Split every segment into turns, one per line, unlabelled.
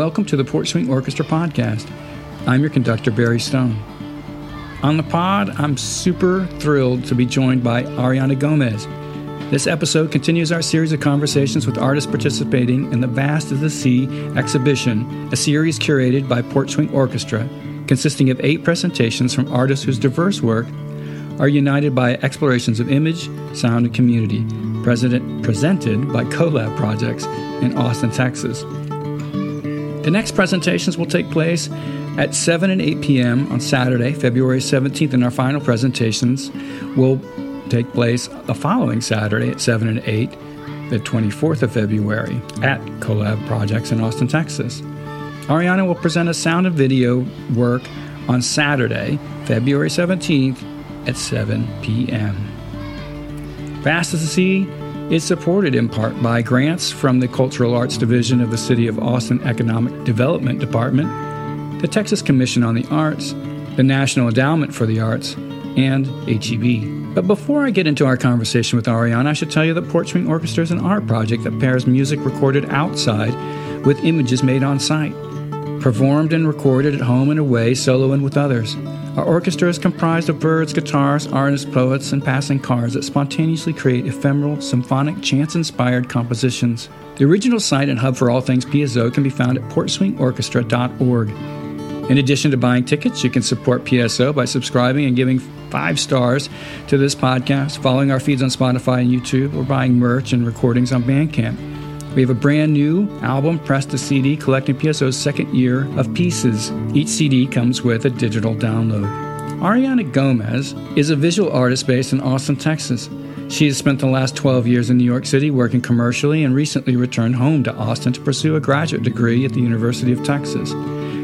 welcome to the Porch Swing Orchestra podcast. I'm your conductor, Barry Stone. On the pod, I'm super thrilled to be joined by Ariana Gomez. This episode continues our series of conversations with artists participating in the Vast is the Sea exhibition, a series curated by Porch Swing Orchestra, consisting of eight presentations from artists whose diverse work are united by explorations of image, sound, and community, presented by CoLab Projects in Austin, Texas. The next presentations will take place at 7 and 8 p.m. on Saturday, February 17th, and our final presentations will take place the following Saturday at 7 and 8, the 24th of February, at CoLab Projects in Austin, Texas. Ariana will present a sound and video work on Saturday, February 17th at 7 p.m. Vast is the Sea is supported in part by grants from the Cultural Arts Division of the City of Austin Economic Development Department, the Texas Commission on the Arts, the National Endowment for the Arts, and HEB. But before I get into our conversation with Ariana, I should tell you that Porch Swing Orchestra is an art project that pairs music recorded outside with images made on site, performed and recorded at home and away, solo and with others. Our orchestra is comprised of birds, guitars, artists, poets, and passing cars that spontaneously create ephemeral, symphonic, chance inspired compositions. The original site and hub for all things PSO can be found at porchswingorchestra.org. In addition to buying tickets, you can support PSO by subscribing and giving five stars to this podcast, following our feeds on Spotify and YouTube, or buying merch and recordings on Bandcamp. We have a brand new album pressed to CD collecting PSO's second year of pieces. Each CD comes with a digital download. Ariana Gomez is a visual artist based in Austin, Texas. She has spent the last 12 years in New York City working commercially and recently returned home to Austin to pursue a graduate degree at the University of Texas.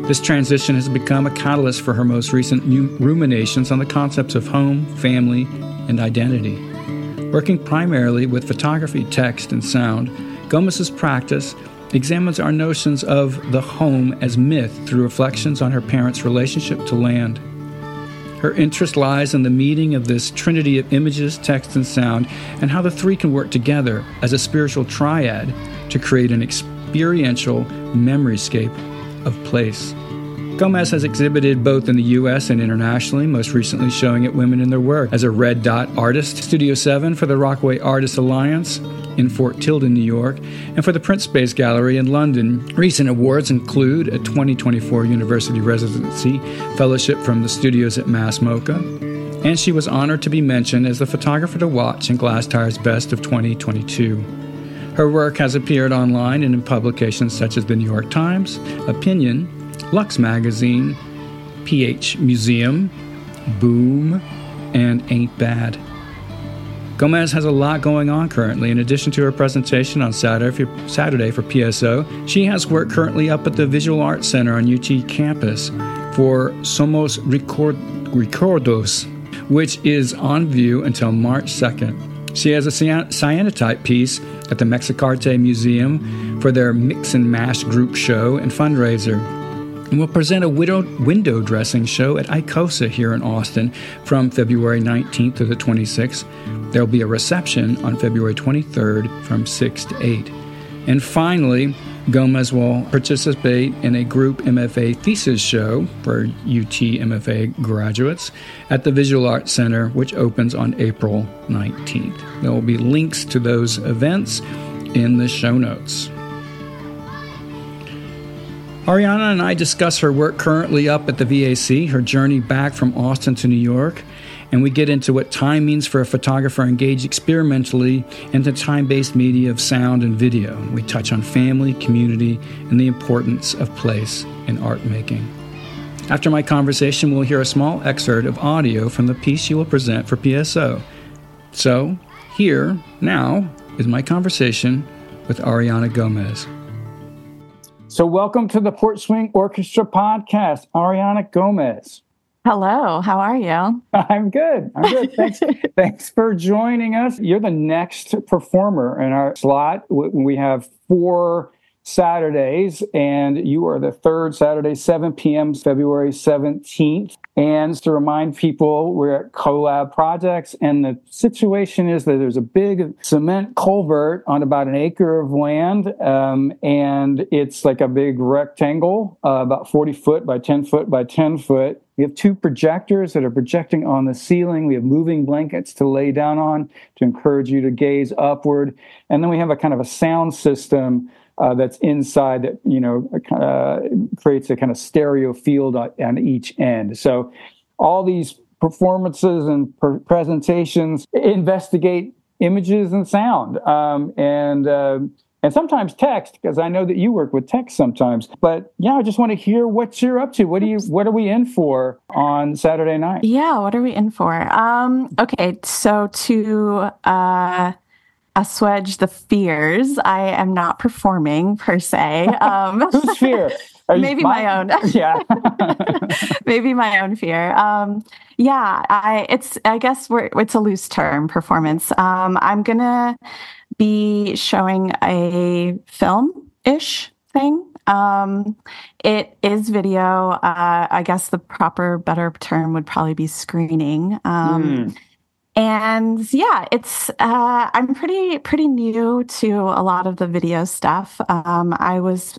This transition has become a catalyst for her most recent ruminations on the concepts of home, family, and identity. Working primarily with photography, text, and sound, Gomez's practice examines our notions of the home as myth through reflections on her parents' relationship to land. Her interest lies in the meeting of this trinity of images, text, and sound, and how the three can work together as a spiritual triad to create an experiential memoryscape of place. Gomez has exhibited both in the U.S. and internationally, most recently showing at Women in Their Work as a Red Dot artist, Studio 7 for the Rockaway Artists Alliance in Fort Tilden, New York, and for the Print Space Gallery in London. Recent awards include a 2024 University Residency Fellowship from the studios at Mass MoCA, and she was honored to be mentioned as the photographer to watch in Glasstire's Best of 2022. Her work has appeared online and in publications such as the New York Times, Opinion, Lux Magazine, PH Museum, Boom, and Ain't Bad. Gomez has a lot going on currently. In addition to her presentation on Saturday for, PSO, she has work currently up at the Visual Arts Center on UT campus for Somos Record, Recuerdos, which is on view until March 2nd. She has a cyanotype piece at the Mexic-Arte Museum for their Mix and Mash group show and fundraiser and will present a window dressing show at ICOSA here in Austin from February 19th to the 26th. There will be a reception on February 23rd from 6 to 8. And finally, Gomez will participate in a group MFA thesis show for UT MFA graduates at the Visual Arts Center, which opens on April 19th. There will be links to those events in the show notes. Ariana and I discuss her work currently up at the VAC, her journey back from Austin to New York, and we get into what time means for a photographer engaged experimentally into time based media of sound and video. We touch on family, community, and the importance of place in art making. After my conversation, we'll hear a small excerpt of audio from the piece she will present for PSO. So, here, now, is my conversation with Ariana Gomez. So, welcome to the Porch Swing Orchestra podcast, Ariana Gomez.
Hello, how are you?
I'm good. I'm good. Thanks, thanks for joining us. You're the next performer in our slot. We have four Saturdays, and you are the third Saturday, 7 p.m., February 17th. And to remind people, we're at CoLab Projects, and the situation is that there's a big cement culvert on about an acre of land, um, and it's like a big rectangle, uh, about 40 foot by 10 foot by 10 foot. We have two projectors that are projecting on the ceiling. We have moving blankets to lay down on to encourage you to gaze upward. And then we have a kind of a sound system uh, that's inside that you know uh, creates a kind of stereo field on, on, each end. So all these performances and per- presentations investigate images and sound, um, and uh, and sometimes text because I know that you work with text sometimes. But yeah, I just want to hear what you're up to. What do you what are we in for on Saturday night?
Yeah, what are we in for? Um, okay, so to uh, assuage the fears. I am not performing per se. Um,
Whose fear?
maybe my own.
yeah.
maybe my own fear. Um, yeah, I it's I guess we're it's a loose term performance. Um, I'm gonna be showing a film ish thing. Um, it is video. Uh, I guess the proper, better term would probably be screening. Um, mm and yeah it's uh, i'm pretty pretty new to a lot of the video stuff. Um, i was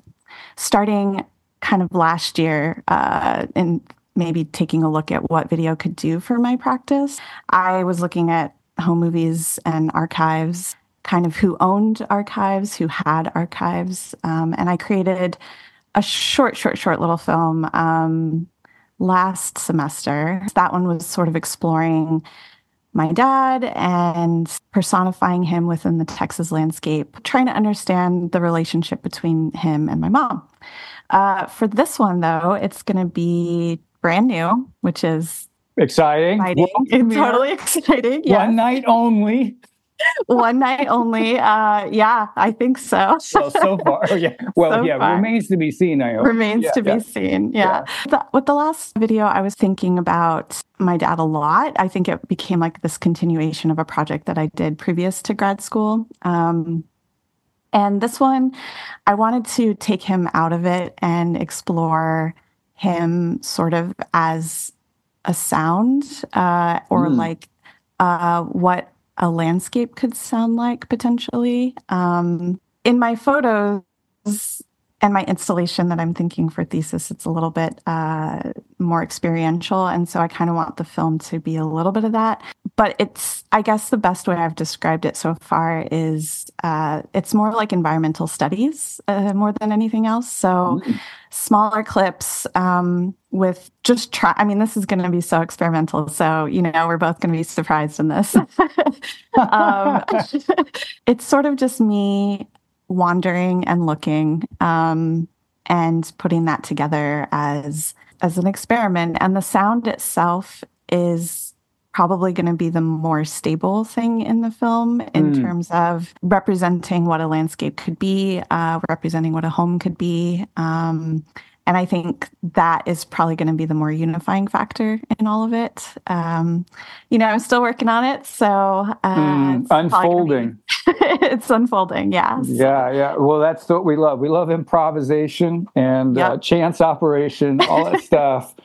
starting kind of last year uh, and maybe taking a look at what video could do for my practice. I was looking at home movies and archives kind of who owned archives who had archives. Um, and i created a short short short little film um, last semester. That one was sort of exploring my dad and personifying him within the Texas landscape, trying to understand the relationship between him and my mom. Uh, for this one, though, it's going to be brand new, which is
exciting.
exciting. totally exciting.
Yes. One night only.
One night only. Uh, yeah, I think so.
well, so far, oh, yeah. Well, so yeah, far. remains to be seen. I hope.
Remains
yeah,
to yeah. be seen. Yeah. yeah. The, with the last video, I was thinking about my dad a lot. I think it became like this continuation of a project that I did previous to grad school. Um, and this one, I wanted to take him out of it and explore him sort of as a sound uh, or mm. like uh, what a landscape could sound like potentially. Um, in my photos and my installation that I'm thinking for thesis, it's a little bit uh, more experiential. And so I kind of want the film to be a little bit of that. But it's, I guess, the best way I've described it so far is uh, it's more like environmental studies uh, more than anything else. So mm-hmm. smaller clips um, with just try. I mean, this is going to be so experimental. So, you know, we're both going to be surprised in this. um, it's sort of just me wandering and looking um, and putting that together as as an experiment. And the sound itself is probably going to be the more stable thing in the film in mm. terms of representing what a landscape could be, uh, representing what a home could be, um, and I think that is probably going to be the more unifying factor in all of it. Um, you know, I'm still working on it, so uh,
mm, unfolding.
Be, it's unfolding, yeah.
So. Yeah, yeah. Well, that's what we love. We love improvisation and yep. uh, chance operation, all that stuff.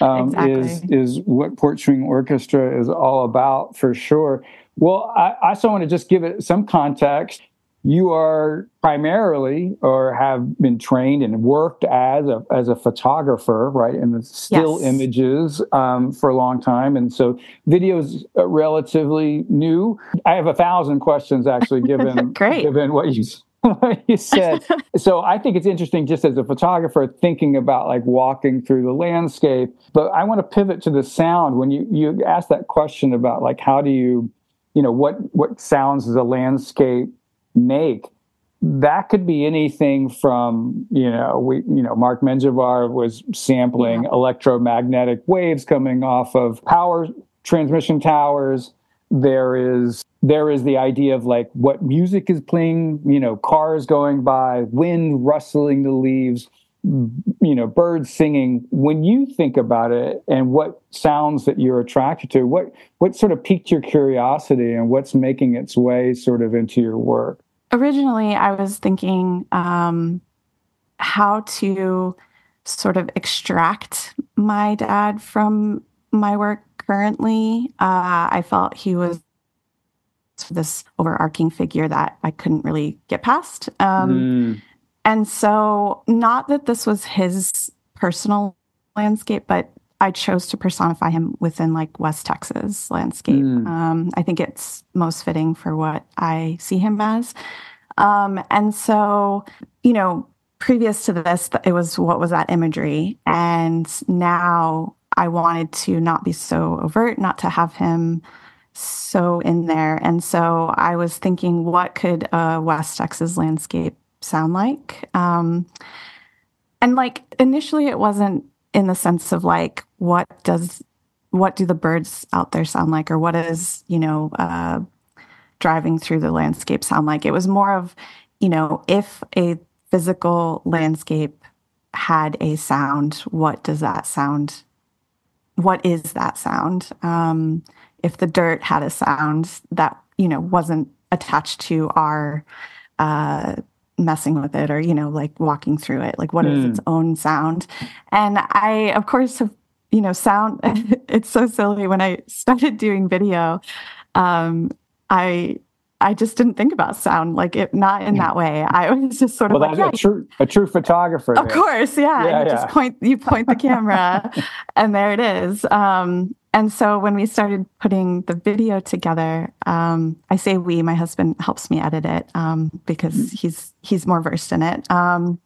Um, exactly. Is is what Porch Swing Orchestra is all about for sure. Well, I, I also want to just give it some context you are primarily or have been trained and worked as a, as a photographer, right, in the still yes. images um, for a long time. And so video is relatively new. I have a thousand questions actually, given, given what you what you said. so I think it's interesting just as a photographer thinking about like walking through the landscape. But I want to pivot to the sound. When you you ask that question about like how do you, you know, what what sounds does a landscape make that could be anything from you know we you know Mark Menjivar was sampling yeah. electromagnetic waves coming off of power transmission towers. There is there is the idea of like what music is playing you know cars going by wind rustling the leaves you know birds singing. When you think about it and what sounds that you're attracted to what what sort of piqued your curiosity and what's making its way sort of into your work
originally I was thinking um, how to sort of extract my dad from my work currently. Uh, I felt he was this overarching figure that I couldn't really get past. Um, mm. And so, not that this was his personal landscape, but I chose to personify him within like West Texas landscape. Mm. Um, I think it's most fitting for what I see him as. Um, and so, you know, previous to this, it was what was that imagery? And now I wanted to not be so overt, not to have him so in there. And so I was thinking, what could a West Texas landscape sound like? Um, and like initially, it wasn't in the sense of like, what does what do the birds out there sound like, or what is you know uh, driving through the landscape sound like? It was more of, you know, if a physical landscape had a sound, what does that sound? What is that sound? Um, if the dirt had a sound that you know wasn't attached to our uh, messing with it or you know like walking through it like what mm. is its hmm. own sound and i of course have you know sound it's so silly when i started doing video um i I just didn't think about sound like it, not in that way. I was just sort of
well,
like,
yeah, a true, a true photographer.
Of there. course, yeah. yeah you yeah. just point, you point the camera, and there it is. Um, and so when we started putting the video together, um, I say we, my husband helps me edit it um, because mm-hmm. he's he's more versed in it. Um,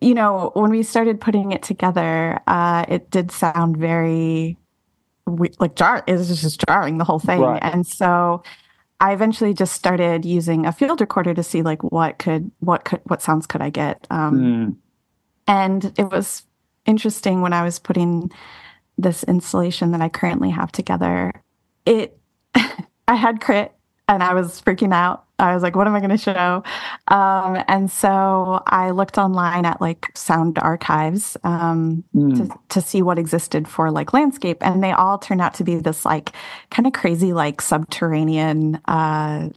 you know, when we started putting it together, uh, it did sound very we, like jar. It was just jarring the whole thing, right. and so I eventually just started using a field recorder to see like what could what could what sounds could I get. Mm. And it was interesting when I was putting this installation that I currently have together, it I had crit and I was freaking out. I was like, what am I going to show? Um, and so I looked online at like sound archives um, mm. to, to see what existed for like landscape. And they all turned out to be this like kind of crazy, like subterranean uh,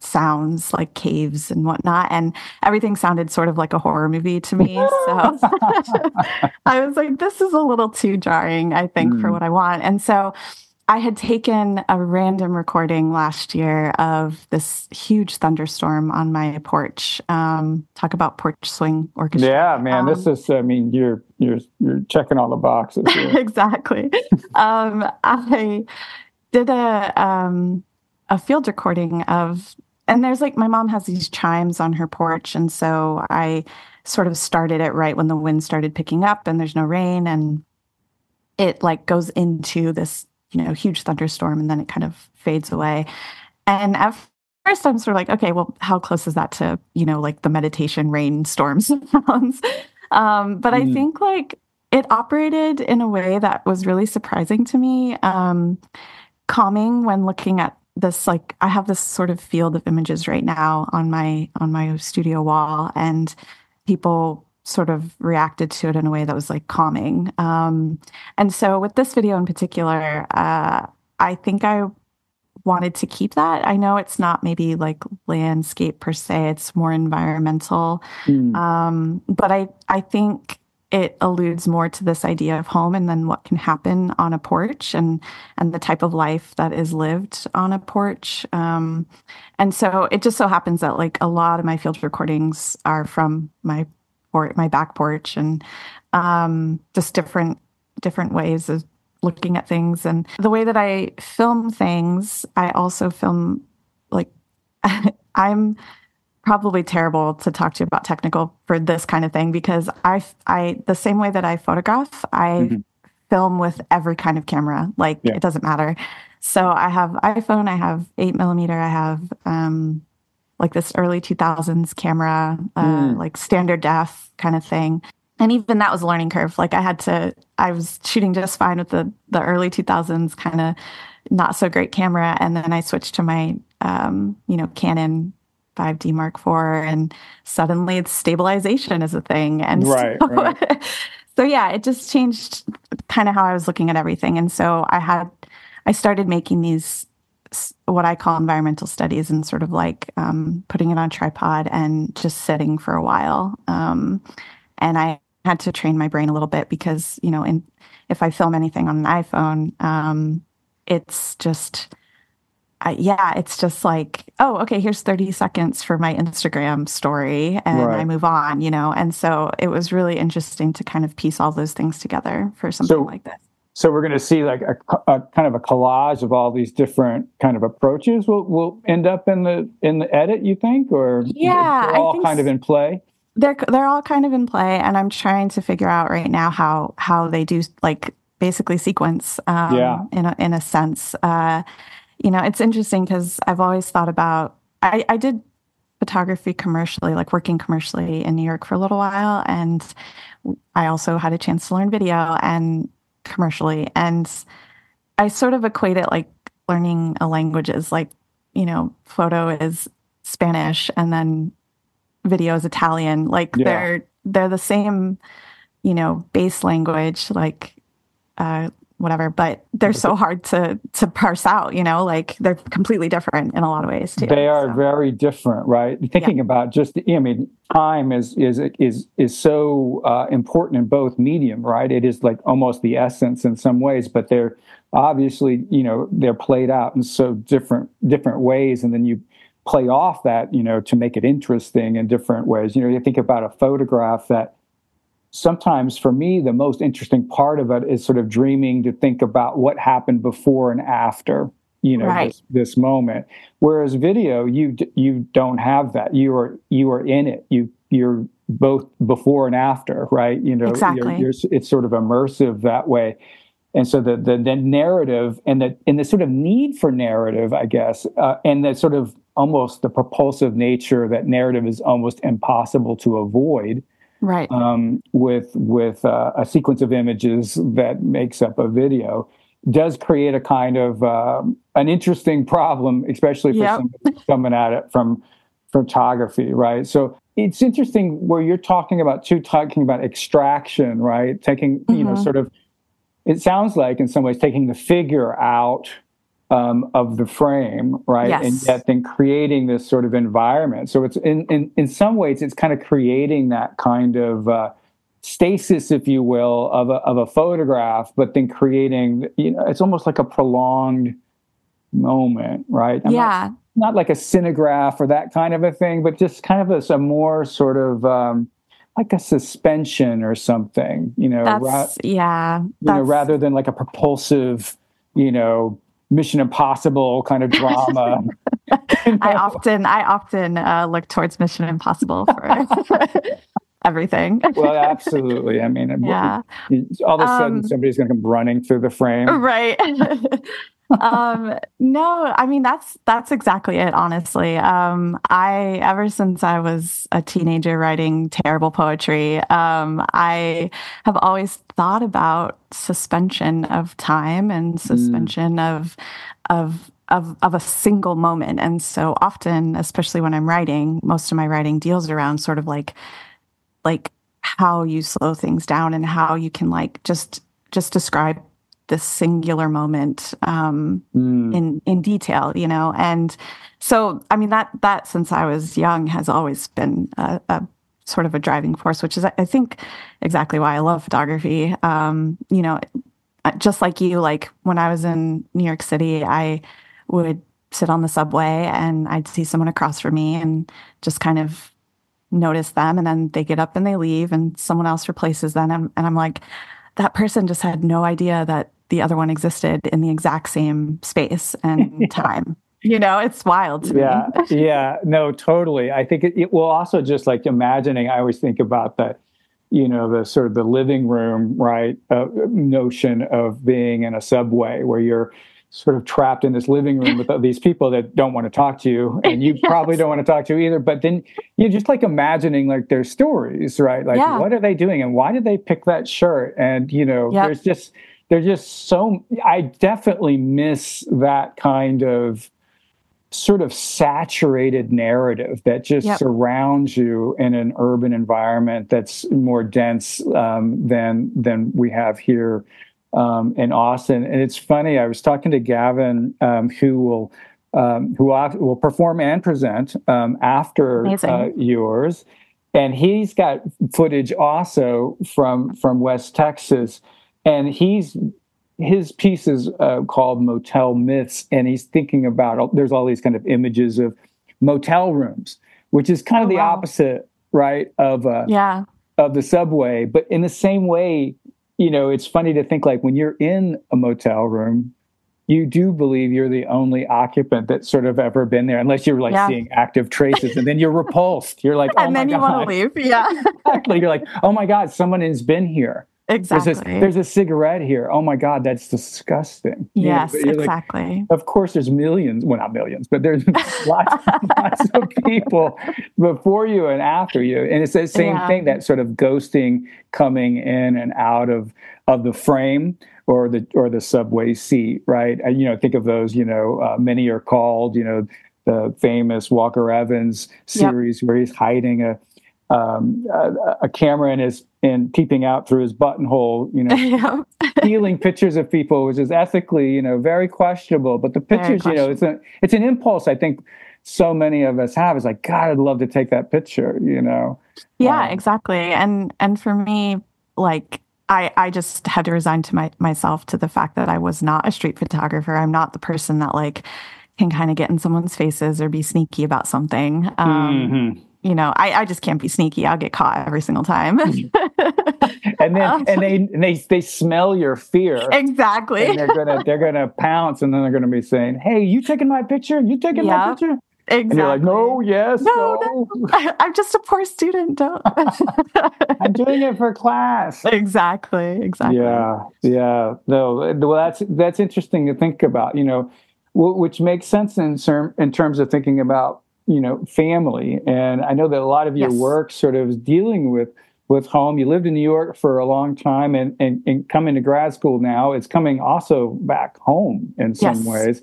sounds like caves and whatnot. And everything sounded sort of like a horror movie to me. So I was like, this is a little too jarring, I think, mm. for what I want. And so I had taken a random recording last year of this huge thunderstorm on my porch. Um, talk about porch swing orchestra.
Yeah, man, um, this is. I mean, you're you're you're checking all the boxes.
exactly. um, I did a um, a field recording of and there's like my mom has these chimes on her porch and so i sort of started it right when the wind started picking up and there's no rain and it like goes into this you know huge thunderstorm and then it kind of fades away and at first i'm sort of like okay well how close is that to you know like the meditation rainstorm sounds um, but mm. i think like it operated in a way that was really surprising to me um, calming when looking at this like I have this sort of field of images right now on my on my studio wall and people sort of reacted to it in a way that was like calming. Um, and so with this video in particular, uh, I think I wanted to keep that. I know it's not maybe like landscape per se; it's more environmental. Mm. Um, but I I think it alludes more to this idea of home and then what can happen on a porch and and the type of life that is lived on a porch um, and so it just so happens that like a lot of my field recordings are from my or my back porch and um, just different different ways of looking at things and the way that i film things i also film like i'm probably terrible to talk to you about technical for this kind of thing because I, I the same way that I photograph, I mm-hmm. film with every kind of camera. Like yeah. it doesn't matter. So I have iPhone, I have eight millimeter, I have um, like this early 2000s camera, uh, mm. like standard def kind of thing. And even that was a learning curve. Like I had to, I was shooting just fine with the the early 2000s kind of not so great camera, and then I switched to my um, you know Canon 5D Mark IV, and suddenly it's stabilization is a thing. And right, so, right. so yeah, it just changed kind of how I was looking at everything. And so I had, I started making these what I call environmental studies and sort of like um, putting it on tripod and just sitting for a while. Um, and I had to train my brain a little bit because, you know, in, if I film anything on an iPhone, um, it's just, uh, yeah, it's just like, oh, okay, here's 30 seconds for my Instagram story and right. I move on, you know? And so it was really interesting to kind of piece all those things together for something so, like this.
So we're going to see like a, a, kind of a collage of all these different kind of approaches. Will will end up in the in the edit, you think, or
yeah,
all kind of in play?
They're they're all kind of in play and i'm trying to figure out right now how how they do like basically sequence um, yeah. in a in a sense. Uh, you know it's interesting because i've always thought about I, I did photography commercially like working commercially in new york for a little while and i also had a chance to learn video and commercially and i sort of equate it like learning a language is like you know photo is spanish and then video is Italian. Like yeah. they're they're the same, you know, base language, like uh, whatever, but they're so hard to to parse out. You know, like they're completely different in a lot of ways too.
They are so. very different, right? Thinking yeah. about just, I mean, time is is is is so uh, important in both medium, right? It is like almost the essence in some ways, but they're obviously, you know, they're played out in so different different ways, and then you play off that, you know, to make it interesting in different ways. You know, you think about a photograph that sometimes for me, the most interesting part of it is sort of dreaming to think about what happened before and after, you know, right. this, this moment. Whereas video, you you don't have that. You are you are in it. You you're both before and after, right? You know,
exactly.
You're, you're, it's sort of immersive that way and so the, the, the narrative and the and the sort of need for narrative, I guess, uh, and the sort of almost the propulsive nature that narrative is almost impossible to avoid.
Right.
Um, with with uh, a sequence of images that makes up a video does create a kind of uh, an interesting problem, especially for yep. somebody coming at it from photography, right? So it's interesting where you're talking about too, talking about extraction, right? Taking mm-hmm. you know mm-hmm. sort of it sounds like in some ways taking the figure out um, of the frame, right?
Yes.
And yet then creating this sort of environment. So it's in in, in some ways it's kind of creating that kind of uh, stasis, if you will, of a, of a photograph, but then creating, you know, it's almost like a prolonged moment, right?
I'm yeah.
Not, not, like a cinemagraph or that kind of a thing, but just kind of a, a more sort of um, like a suspension or something, you know.
Ra- yeah.
You know, rather than like a propulsive, you know, Mission Impossible kind of drama.
you know? I often, I often uh, look towards Mission Impossible for everything.
well, absolutely. I mean, yeah. all of a sudden, um, somebody's going to come running through the frame,
right? Um, no, I mean that's that's exactly it. Honestly, um, I ever since I was a teenager writing terrible poetry, um, I have always thought about suspension of time and mm. suspension mm. of of of of a single moment. And so often, especially when I'm writing, most of my writing deals around sort of like like how you slow things down and how you can like just just describe this singular moment um, mm. in in detail, you know. And so, I mean that that since I was young has always been a, a sort of a driving force, which is I think exactly why I love photography. Um, you know, just like you, like when I was in New York City, I would sit on the subway and I'd see someone across from me and just kind of notice them and then they get up and they leave and someone else replaces them and, and I'm like that person just had no idea that the other one existed in the exact same space and time. You know, it's wild to
yeah, me. yeah, no, totally. I think it, it will also just like imagining. I always think about that, you know, the sort of the living room, right? Uh, notion of being in a subway where you're sort of trapped in this living room with these people that don't want to talk to you and you yes. probably don't want to talk to either but then you're just like imagining like their stories right like yeah. what are they doing and why did they pick that shirt and you know yep. there's just there's just so I definitely miss that kind of sort of saturated narrative that just yep. surrounds you in an urban environment that's more dense um, than than we have here um, in Austin. And it's funny. I was talking to Gavin, um, who will um, who will perform and present um, after uh, yours, and he's got footage also from from West Texas, and he's his piece is uh, called Motel Myths, and he's thinking about there's all these kind of images of motel rooms, which is kind of oh, the wow. opposite, right? Of uh,
yeah
of the subway, but in the same way, you know, it's funny to think like when you're in a motel room, you do believe you're the only occupant that's sort of ever been there, unless you're like yeah. seeing active traces, and then you're repulsed. You're like, oh
and then you want to leave. Yeah,
exactly. You're like, oh my god, someone has been here.
Exactly.
There's a, there's a, cigarette here. Oh my God, that's disgusting.
Yes, you know, exactly.
Like, of course, there's millions. Well, not millions, but there's lots, lots of people before you and after you, and it's the same yeah. thing. That sort of ghosting coming in and out of of the frame or the or the subway seat, right? You know, think of those. You know, uh, many are called. You know, the famous Walker Evans series yep. where he's hiding a um, a, a, camera in his and peeping out through his buttonhole, you know, stealing pictures of people, which is ethically, you know, very questionable. But the pictures, you know, it's a it's an impulse. I think so many of us have is like, God, I'd love to take that picture, you know.
Yeah, um, exactly. And and for me, like I, I just had to resign to my, myself to the fact that I was not a street photographer. I'm not the person that like can kind of get in someone's faces or be sneaky about something. Um, mm-hmm you know, I, I just can't be sneaky. I'll get caught every single time.
and then um, and they and they they smell your fear.
Exactly.
And they're gonna they're gonna pounce and then they're gonna be saying, Hey, you taking my picture? You taking my picture?
Exactly. And
you're like, no, yes, no, no.
no. I'm just a poor student. Don't.
I'm doing it for class.
Exactly. Exactly.
Yeah. Yeah. No. Well, that's that's interesting to think about. You know, which makes sense in term in terms of thinking about you know family and i know that a lot of your yes. work sort of is dealing with with home you lived in new york for a long time and and, and coming to grad school now it's coming also back home in some yes. ways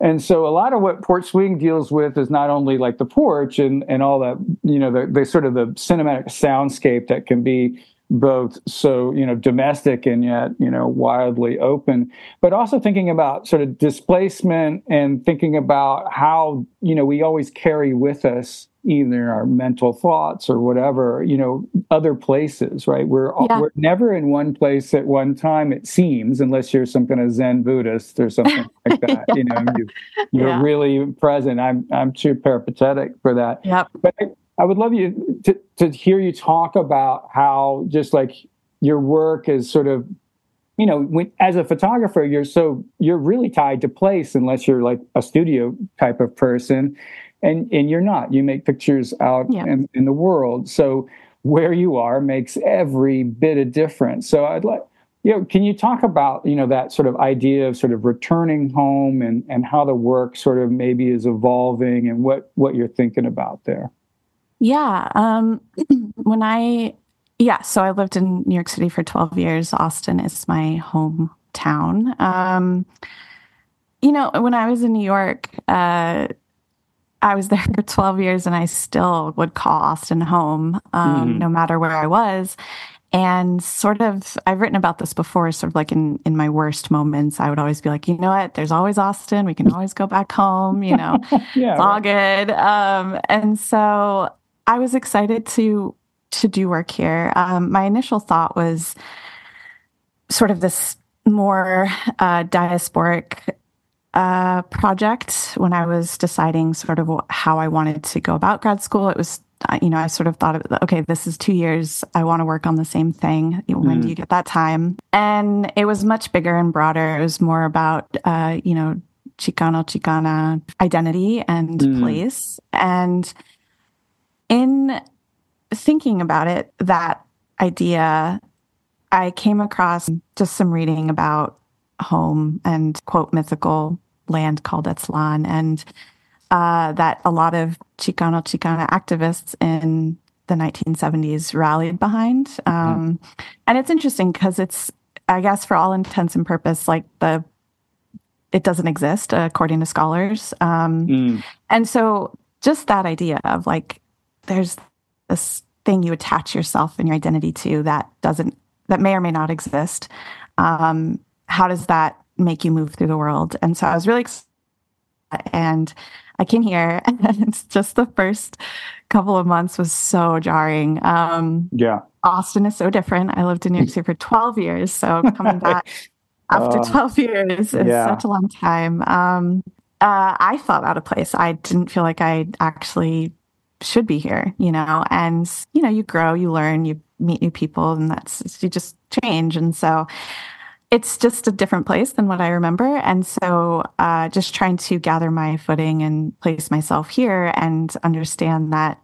and so a lot of what Porch Swing deals with is not only like the porch and, and all that, you know, the, the sort of the cinematic soundscape that can be both so you know domestic and yet you know wildly open but also thinking about sort of displacement and thinking about how you know we always carry with us either our mental thoughts or whatever you know other places right we're yeah. we're never in one place at one time it seems unless you're some kind of zen buddhist or something like that yeah. you know you, are yeah. really present i'm i'm too peripatetic for that
yep.
but I, would love you to, to hear you talk about how just like your work is sort of, you know, when, as a photographer, you're so you're really tied to place unless you're like a studio type of person, and and you're not. You make pictures out yeah. in, in the world, so where you are makes every bit of difference. So I'd like you know, can you talk about you know that sort of idea of sort of returning home and and how the work sort of maybe is evolving and what what you're thinking about there?
Yeah. Um, when I, yeah, so I lived in New York City for 12 years. Austin is my hometown. Um, you know, when I was in New York, uh, I was there for 12 years and I still would call Austin home, um, mm. no matter where I was. And sort of, I've written about this before, sort of like in, in my worst moments, I would always be like, you know what, there's always Austin. We can always go back home, you know, yeah, it's all good. Um, and so I was excited to to do work here. Um, my initial thought was sort of this more uh, diasporic uh, project when I was deciding sort of how I wanted to go about grad school. It was, uh, you know, I sort of thought, of, okay, this is two years. I want to work on the same thing. When mm. do you get that time? And it was much bigger and broader. It was more about, uh, you know, Chicano Chicana identity and mm. place. And in thinking about it, that idea, I came across just some reading about home and quote mythical land called Aztlán, and uh, that a lot of Chicano Chicana activists in the 1970s rallied behind. Um, mm. And it's interesting because it's, I guess, for all intents and purpose, like the it doesn't exist according to scholars. Um, mm. And so just that idea of like there's this thing you attach yourself and your identity to that doesn't that may or may not exist um, how does that make you move through the world? And so I was really excited. And I came here, and it's just the first couple of months was so jarring. Um,
yeah.
Austin is so different. I lived in New York City for 12 years. So coming back after uh, 12 years is yeah. such a long time. Um, uh, I felt out of place. I didn't feel like I actually should be here, you know, and, you know, you grow, you learn, you meet new people, and that's, you just change. And so it's just a different place than what I remember. And so uh, just trying to gather my footing and place myself here and understand that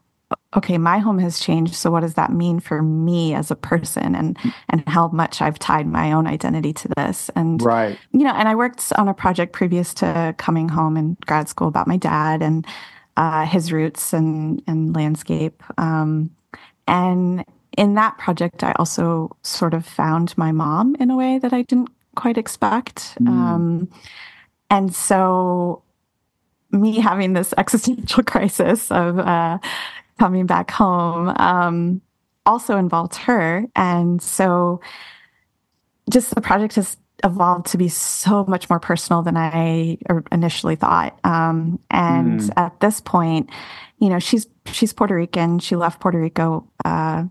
okay, my home has changed. So what does that mean for me as a person and and how much I've tied my own identity to this? And
right.
you know, and I worked on a project previous to coming home in grad school about my dad and uh, his roots and and landscape. Um, and in that project, I also sort of found my mom in a way that I didn't quite expect. Mm. Um, and so me having this existential crisis of uh, coming back home um, also involved her. And so just the project has evolved to be so much more personal than I initially thought. Um, and mm. at this point, you know, she's she's Puerto Rican. She left Puerto Rico, uh,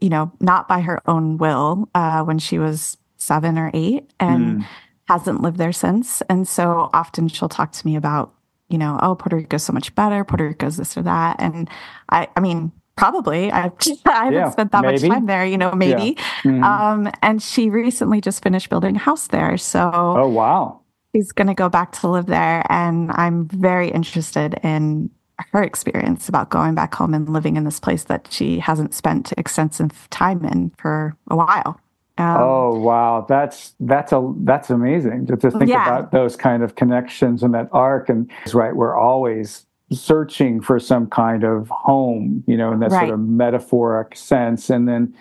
you know, not by her own will uh, when she was seven or eight, and mm. hasn't lived there since. And so often she'll talk to me about you know, oh, Puerto Rico's so much better. Puerto Rico's this or that. And I, I mean, probably I, I haven't yeah, spent that maybe. much time there, you know, maybe. Yeah. Mm-hmm. Um, and she recently just finished building a house there. So,
oh, wow.
She's going to go back to live there. And I'm very interested in her experience about going back home and living in this place that she hasn't spent extensive time in for a while.
Um, oh wow, that's that's a that's amazing to, to think yeah. about those kind of connections and that arc. And right, we're always searching for some kind of home, you know, in that right. sort of metaphoric sense, and then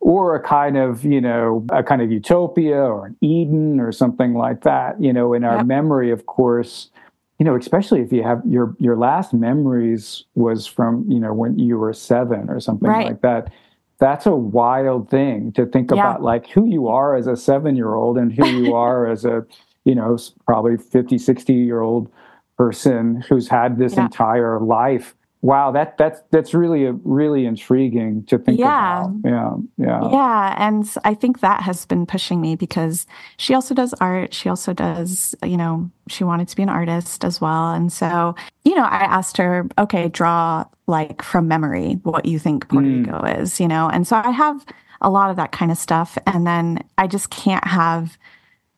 or a kind of you know a kind of utopia or an Eden or something like that. You know, in our yep. memory, of course. You know, especially if you have your your last memories was from you know when you were seven or something right. like that that's a wild thing to think yeah. about like who you are as a seven year old and who you are as a you know probably 50 60 year old person who's had this yeah. entire life. Wow that that's that's really a, really intriguing to think yeah. about. Yeah yeah.
Yeah and i think that has been pushing me because she also does art. She also does you know she wanted to be an artist as well. And so you know i asked her okay draw like from memory what you think puerto mm. rico is you know? And so i have a lot of that kind of stuff. And then i just can't have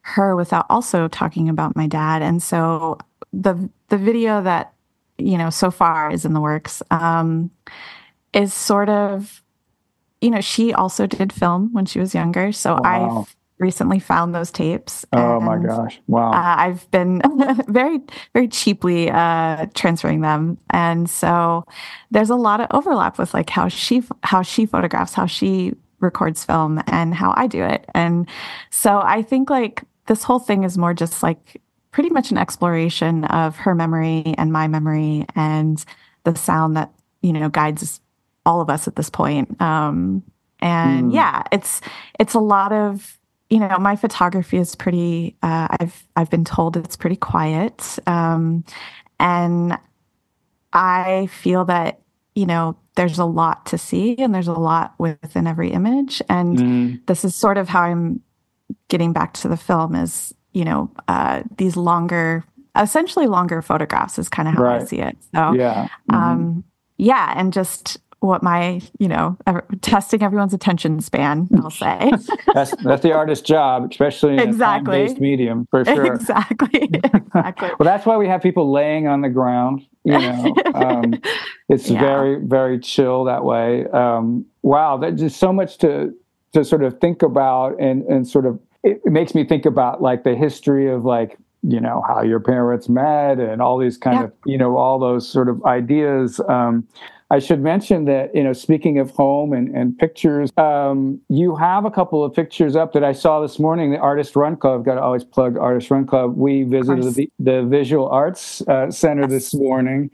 her without also talking about my dad. And so the the video that you know, so far is in the works, um, is sort of, you know, she also did film when she was younger. So oh, wow. I've recently found those tapes.
Oh my gosh. Wow.
Uh, I've been very, very cheaply uh, transferring them. And so there's a lot of overlap with like how she, how she photographs, how she records film and how I do it. And so I think like this whole thing is more just like pretty much an exploration of her memory and my memory and the sound that you know guides all of us at this point um, and mm. yeah it's it's a lot of you know my photography is pretty uh, i've i've been told it's pretty quiet um, and i feel that you know there's a lot to see and there's a lot within every image and mm. this is sort of how i'm getting back to the film is you know, uh, these longer, essentially longer photographs is kind of how right. I see it. So,
yeah.
Mm-hmm. Um, yeah. And just what my, you know, testing everyone's attention span, I'll say.
that's, that's the artist's job, especially in exactly. a based medium, for sure.
Exactly. exactly.
well, that's why we have people laying on the ground. You know, um, it's yeah. very, very chill that way. Um, wow, there's just so much to to sort of think about and and sort of it, it makes me think about like the history of like you know how your parents met and all these kind yeah. of you know all those sort of ideas. Um, i should mention that you know speaking of home and, and pictures um, you have a couple of pictures up that i saw this morning. The artist run club got to always plug artist run club. We visited the, the visual arts uh, center yes. this morning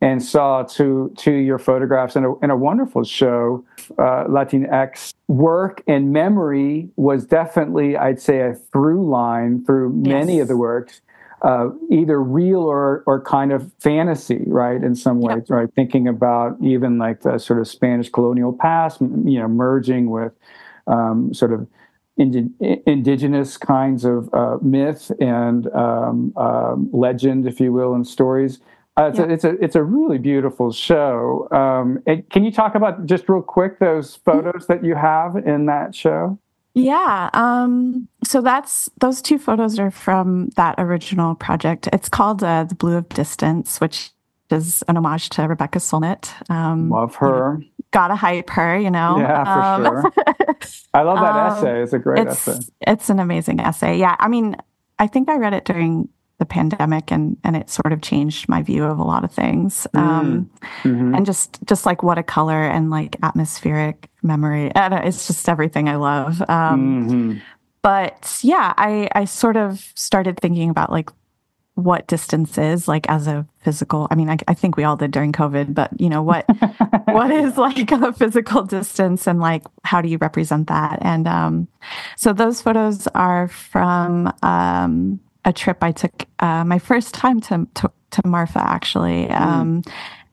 and saw to to your photographs in a, in a wonderful show, uh, Latinx work and memory was definitely, I'd say, a through line through many
Yes.
of the works, uh, either real or or kind of fantasy, right? In some ways, right? Thinking about even like the sort of Spanish colonial past, you know, merging with um, sort of indigenous kinds of uh, myth and um, um, legend, if you will, and stories. Uh, it's,
Yeah.
a, it's a it's a really beautiful show. Um, can you talk about just real quick those photos that you have in that show?
Yeah. Um, so that's those two photos are from that original project. It's called uh, The Blue of Distance, which is an homage to Rebecca Solnit. Um,
Love her.
gotta hype her, you know.
Yeah, for
Um,
sure. I love that
Um,
essay. It's a great
it's
essay.
it's an amazing essay. Yeah, I mean, I think I read it during the pandemic, and and it sort of changed my view of a lot of things. Um,
Mhm.
and just just like what a color and like atmospheric memory. and It's just everything I love. Um,
Mhm.
but yeah, I I sort of started thinking about like what distance is like as a physical. I mean, I, I think we all did during COVID, but you know what what is like a physical distance and like how do you represent that? And um, so those photos are from um, a trip I took uh, my first time to to, to Marfa actually. Um,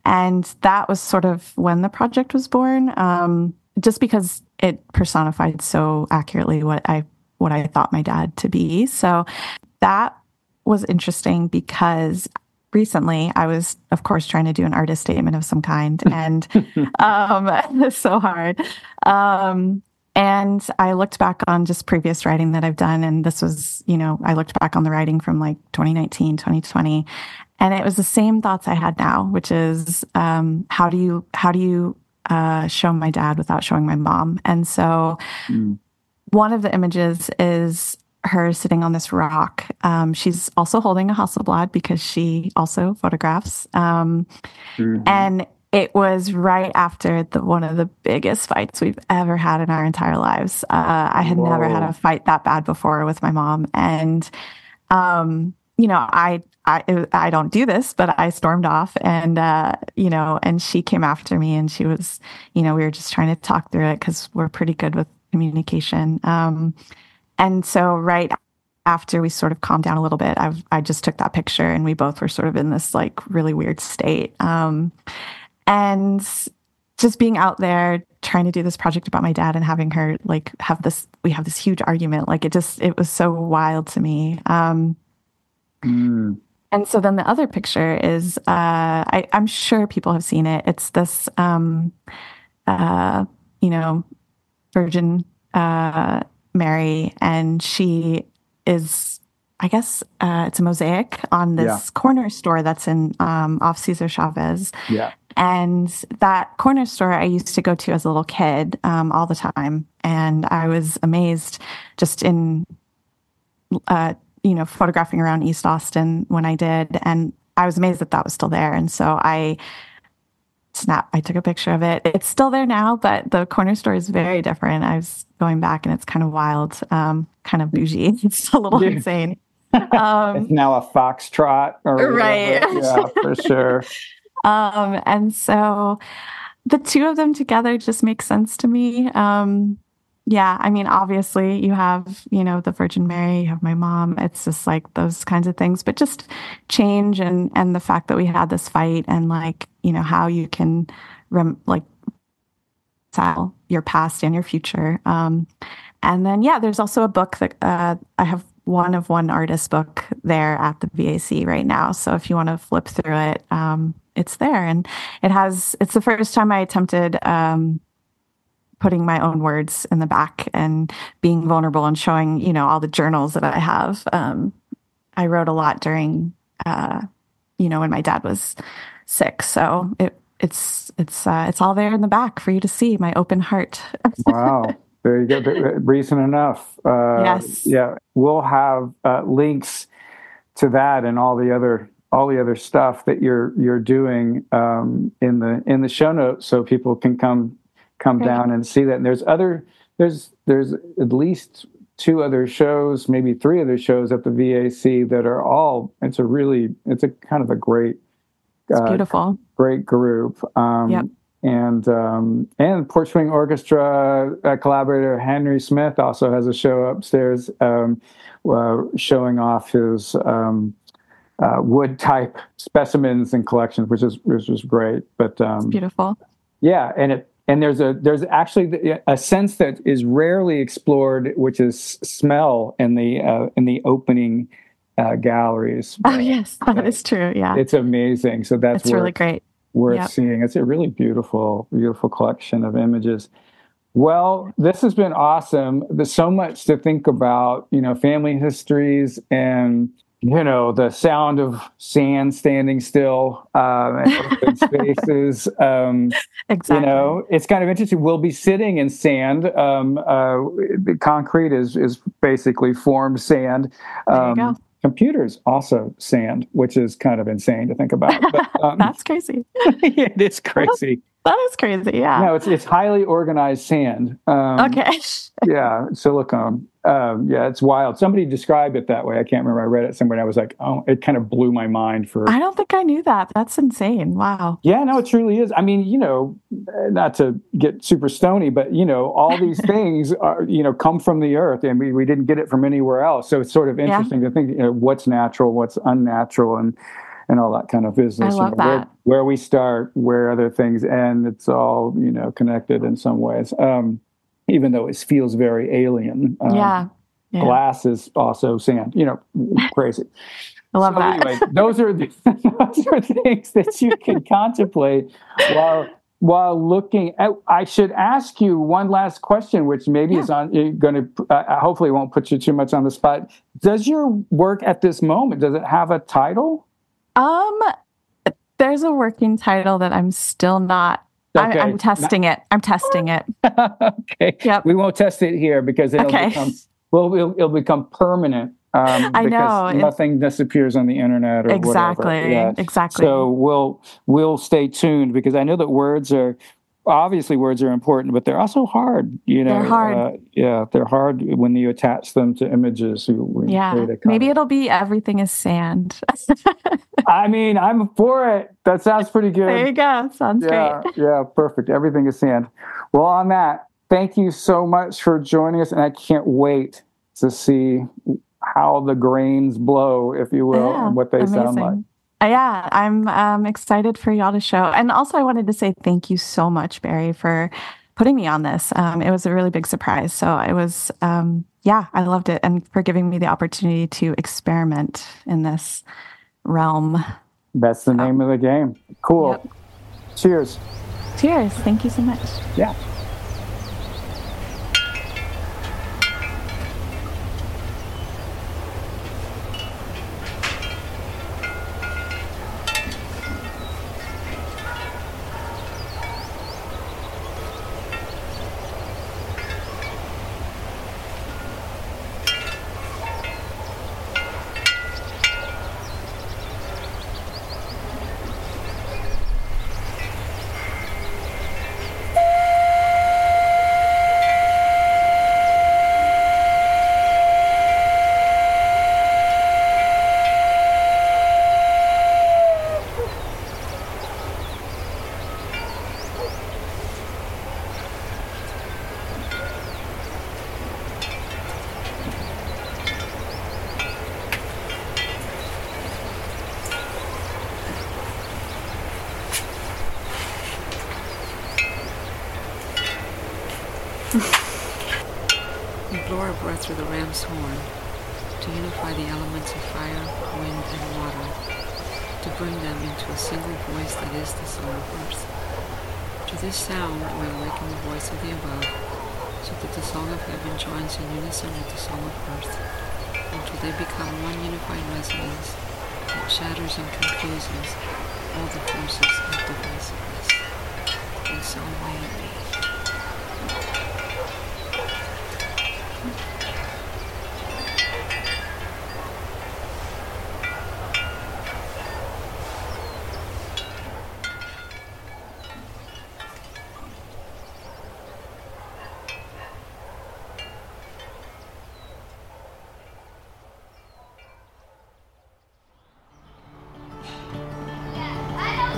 and that was sort of when the project was born um, just because it personified so accurately what i what i thought my dad to be so that was interesting because recently i was of course trying to do an artist statement of some kind and um, it's so hard um, and i looked back on just previous writing that i've done and this was you know i looked back on the writing from like 2019 2020 and it was the same thoughts i had now which is um, how do you how do you uh, show my dad without showing my mom and so
Mm.
one of the images is her sitting on this rock. Um, she's also holding a Hasselblad because she also photographs. Um,
Mhm.
and it was right after the one of the biggest fights we've ever had in our entire lives. Uh, I had never had a fight that bad before with my mom, and um, you know, I I I don't do this, but I stormed off, and uh, you know, and she came after me, and she was, you know, we were just trying to talk through it because we're pretty good with communication. Um, and so right after we sort of calmed down a little bit, I I just took that picture, and we both were sort of in this like really weird state. Um, and just being out there trying to do this project about my dad and having her like have this we have this huge argument like it just it was so wild to me um
Mm.
and so then the other picture is uh I, i'm sure people have seen it it's this um uh you know virgin uh mary and she is i guess uh it's a mosaic on this
Yeah.
corner store that's in um off cesar chavez
Yeah.
And that corner store I used to go to as a little kid um, all the time. And I was amazed just in, uh, you know, photographing around East Austin when I did. And I was amazed that that was still there. And so I snap, I took a picture of it. It's still there now, but the corner store is very different. I was going back and it's kind of wild, um, kind of bougie. It's a little
Yeah.
insane. Um,
It's now a foxtrot, or
Right.
whatever. Yeah, for sure.
Um, and so the two of them together just make sense to me. Um, yeah, I mean, obviously, you have, you know, the Virgin Mary, you have my mom. It's just like those kinds of things, but just change and and the fact that we had this fight and like, you know, how you can rem- like reconcile your past and your future. Um, and then, yeah, there's also a book that uh, I have one of one artist book there at the VAC right now. So if you want to flip through it, um, it's there. And it has, it's the first time I attempted um, putting my own words in the back and being vulnerable and showing, you know, all the journals that I have. Um, I wrote a lot during, uh, you know, when my dad was sick. So it, it's it's uh, it's all there in the back for you to see my open heart.
Wow. There you go. Reason enough. Uh,
Yes.
Yeah. We'll have uh, links to that and all the other all the other stuff that you're you're doing um, in the in the show notes, so people can come come
Great.
down and see that. And there's other there's there's at least two other shows, maybe three other shows at the VAC that are all. It's a really it's a kind of a great
It's uh, beautiful.
Great group. Um,
yep.
And um, and Porch Swing Orchestra uh, collaborator Henry Smith also has a show upstairs um, uh, showing off his um, uh, wood type specimens and collections, which is which is great. But
um, beautiful.
Yeah, and it and there's a there's actually a sense that is rarely explored, which is smell in the uh, in the opening uh, galleries.
Oh yes, that is true. Yeah,
it's amazing. So that's
it's really great.
Worth yep. seeing. It's a really beautiful, beautiful collection of images. Well, this has been awesome. There's so much to think about. You know, family histories and you know the sound of sand standing still um, and open spaces um,
exactly
you know it's kind of interesting. We'll be sitting in sand um, uh, the concrete is is basically formed sand.
There you go. Um,
computers also sand which is kind of insane to think about
but, um, that's crazy.
it is crazy
that is crazy. Yeah.
No, it's it's highly organized sand.
Um, okay.
yeah, silicone. Um, yeah, it's wild. Somebody described it that way. I can't remember. I read it somewhere. and I was like, oh, it kind of blew my mind. For
I don't think I knew that. That's insane. Wow.
Yeah, no, it truly is. I mean, you know, not to get super stony, but you know, all these things are you know come from the earth, and we we didn't get it from anywhere else. So it's sort of interesting yeah. to think you know, what's natural, what's unnatural, and and all that kind of business.
I love
you know,
that.
Where, where, we start, where other things end, it's all you know connected in some ways. Um, even though it feels very alien.
Um, yeah. yeah.
Glass is also sand. You know, crazy.
I love so that.
Anyway, those are the, those are things that you can contemplate while while looking at, I should ask you one last question, which maybe yeah. is on going to, uh, hopefully won't put you too much on the spot. Does your work at this moment, does it have a title?
Um, there's a working title that I'm still not. Okay. I'm, I'm testing it. I'm testing it.
okay. Yep. We won't test it here because it'll okay. become well, it'll, it'll become permanent. Um,
I know
nothing disappears on the internet or
exactly,
whatever.
Yeah. Exactly.
So we'll we'll stay tuned because I know that words are obviously words are important, but they're also hard. You know,
they're hard.
Uh, yeah, they're hard when you attach them to images.
yeah, maybe it'll be everything is sand.
I mean, I'm for it. That sounds pretty good.
There you go. Sounds
yeah,
great.
Yeah, perfect. Everything is sand. Well, on that, thank you so much for joining us, and I can't wait to see how the grains blow, if you will, yeah, and what they
amazing.
sound like.
Yeah, I'm um, excited for y'all to show. And also, I wanted to say thank you so much, Barry, for putting me on this. Um, it was a really big surprise. So it was, um, yeah, I loved it. And for giving me the opportunity to experiment in this realm.
That's the name of the game. Cool. Yep. Cheers.
Cheers. Thank you so much.
Yeah.
To unify the elements of fire, wind, and water, to bring them into a single voice that is the soul of earth. To this sound we awaken the voice of the above, so that the song of heaven joins in unison with the song of earth, until they become one unified resonance that shatters and confuses all the forces of divisiveness. And so may it be.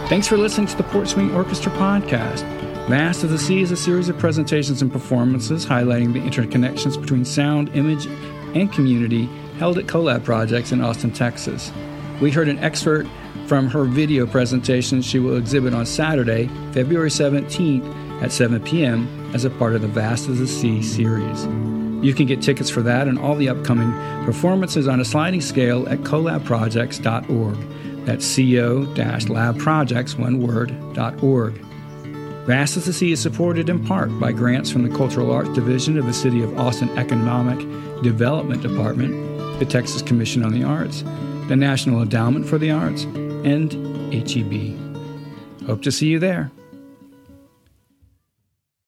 Thanks for listening to the Porch Swing Orchestra podcast. Vast is the Sea is a series of presentations and performances highlighting the interconnections between sound, image, and community held at CoLab projects in Austin, Texas. We heard an excerpt from her video presentation she will exhibit on Saturday, February 17th at 7 p.m. as a part of the Vast is the Sea series. You can get tickets for that and all the upcoming performances on a sliding scale at colabprojects.org. That's co-labprojects. Vast is the Sea is supported in part by grants from the Cultural Arts Division of the City of Austin Economic Development Department, the Texas Commission on the Arts, the National Endowment for the Arts, and HEB. Hope to see you there.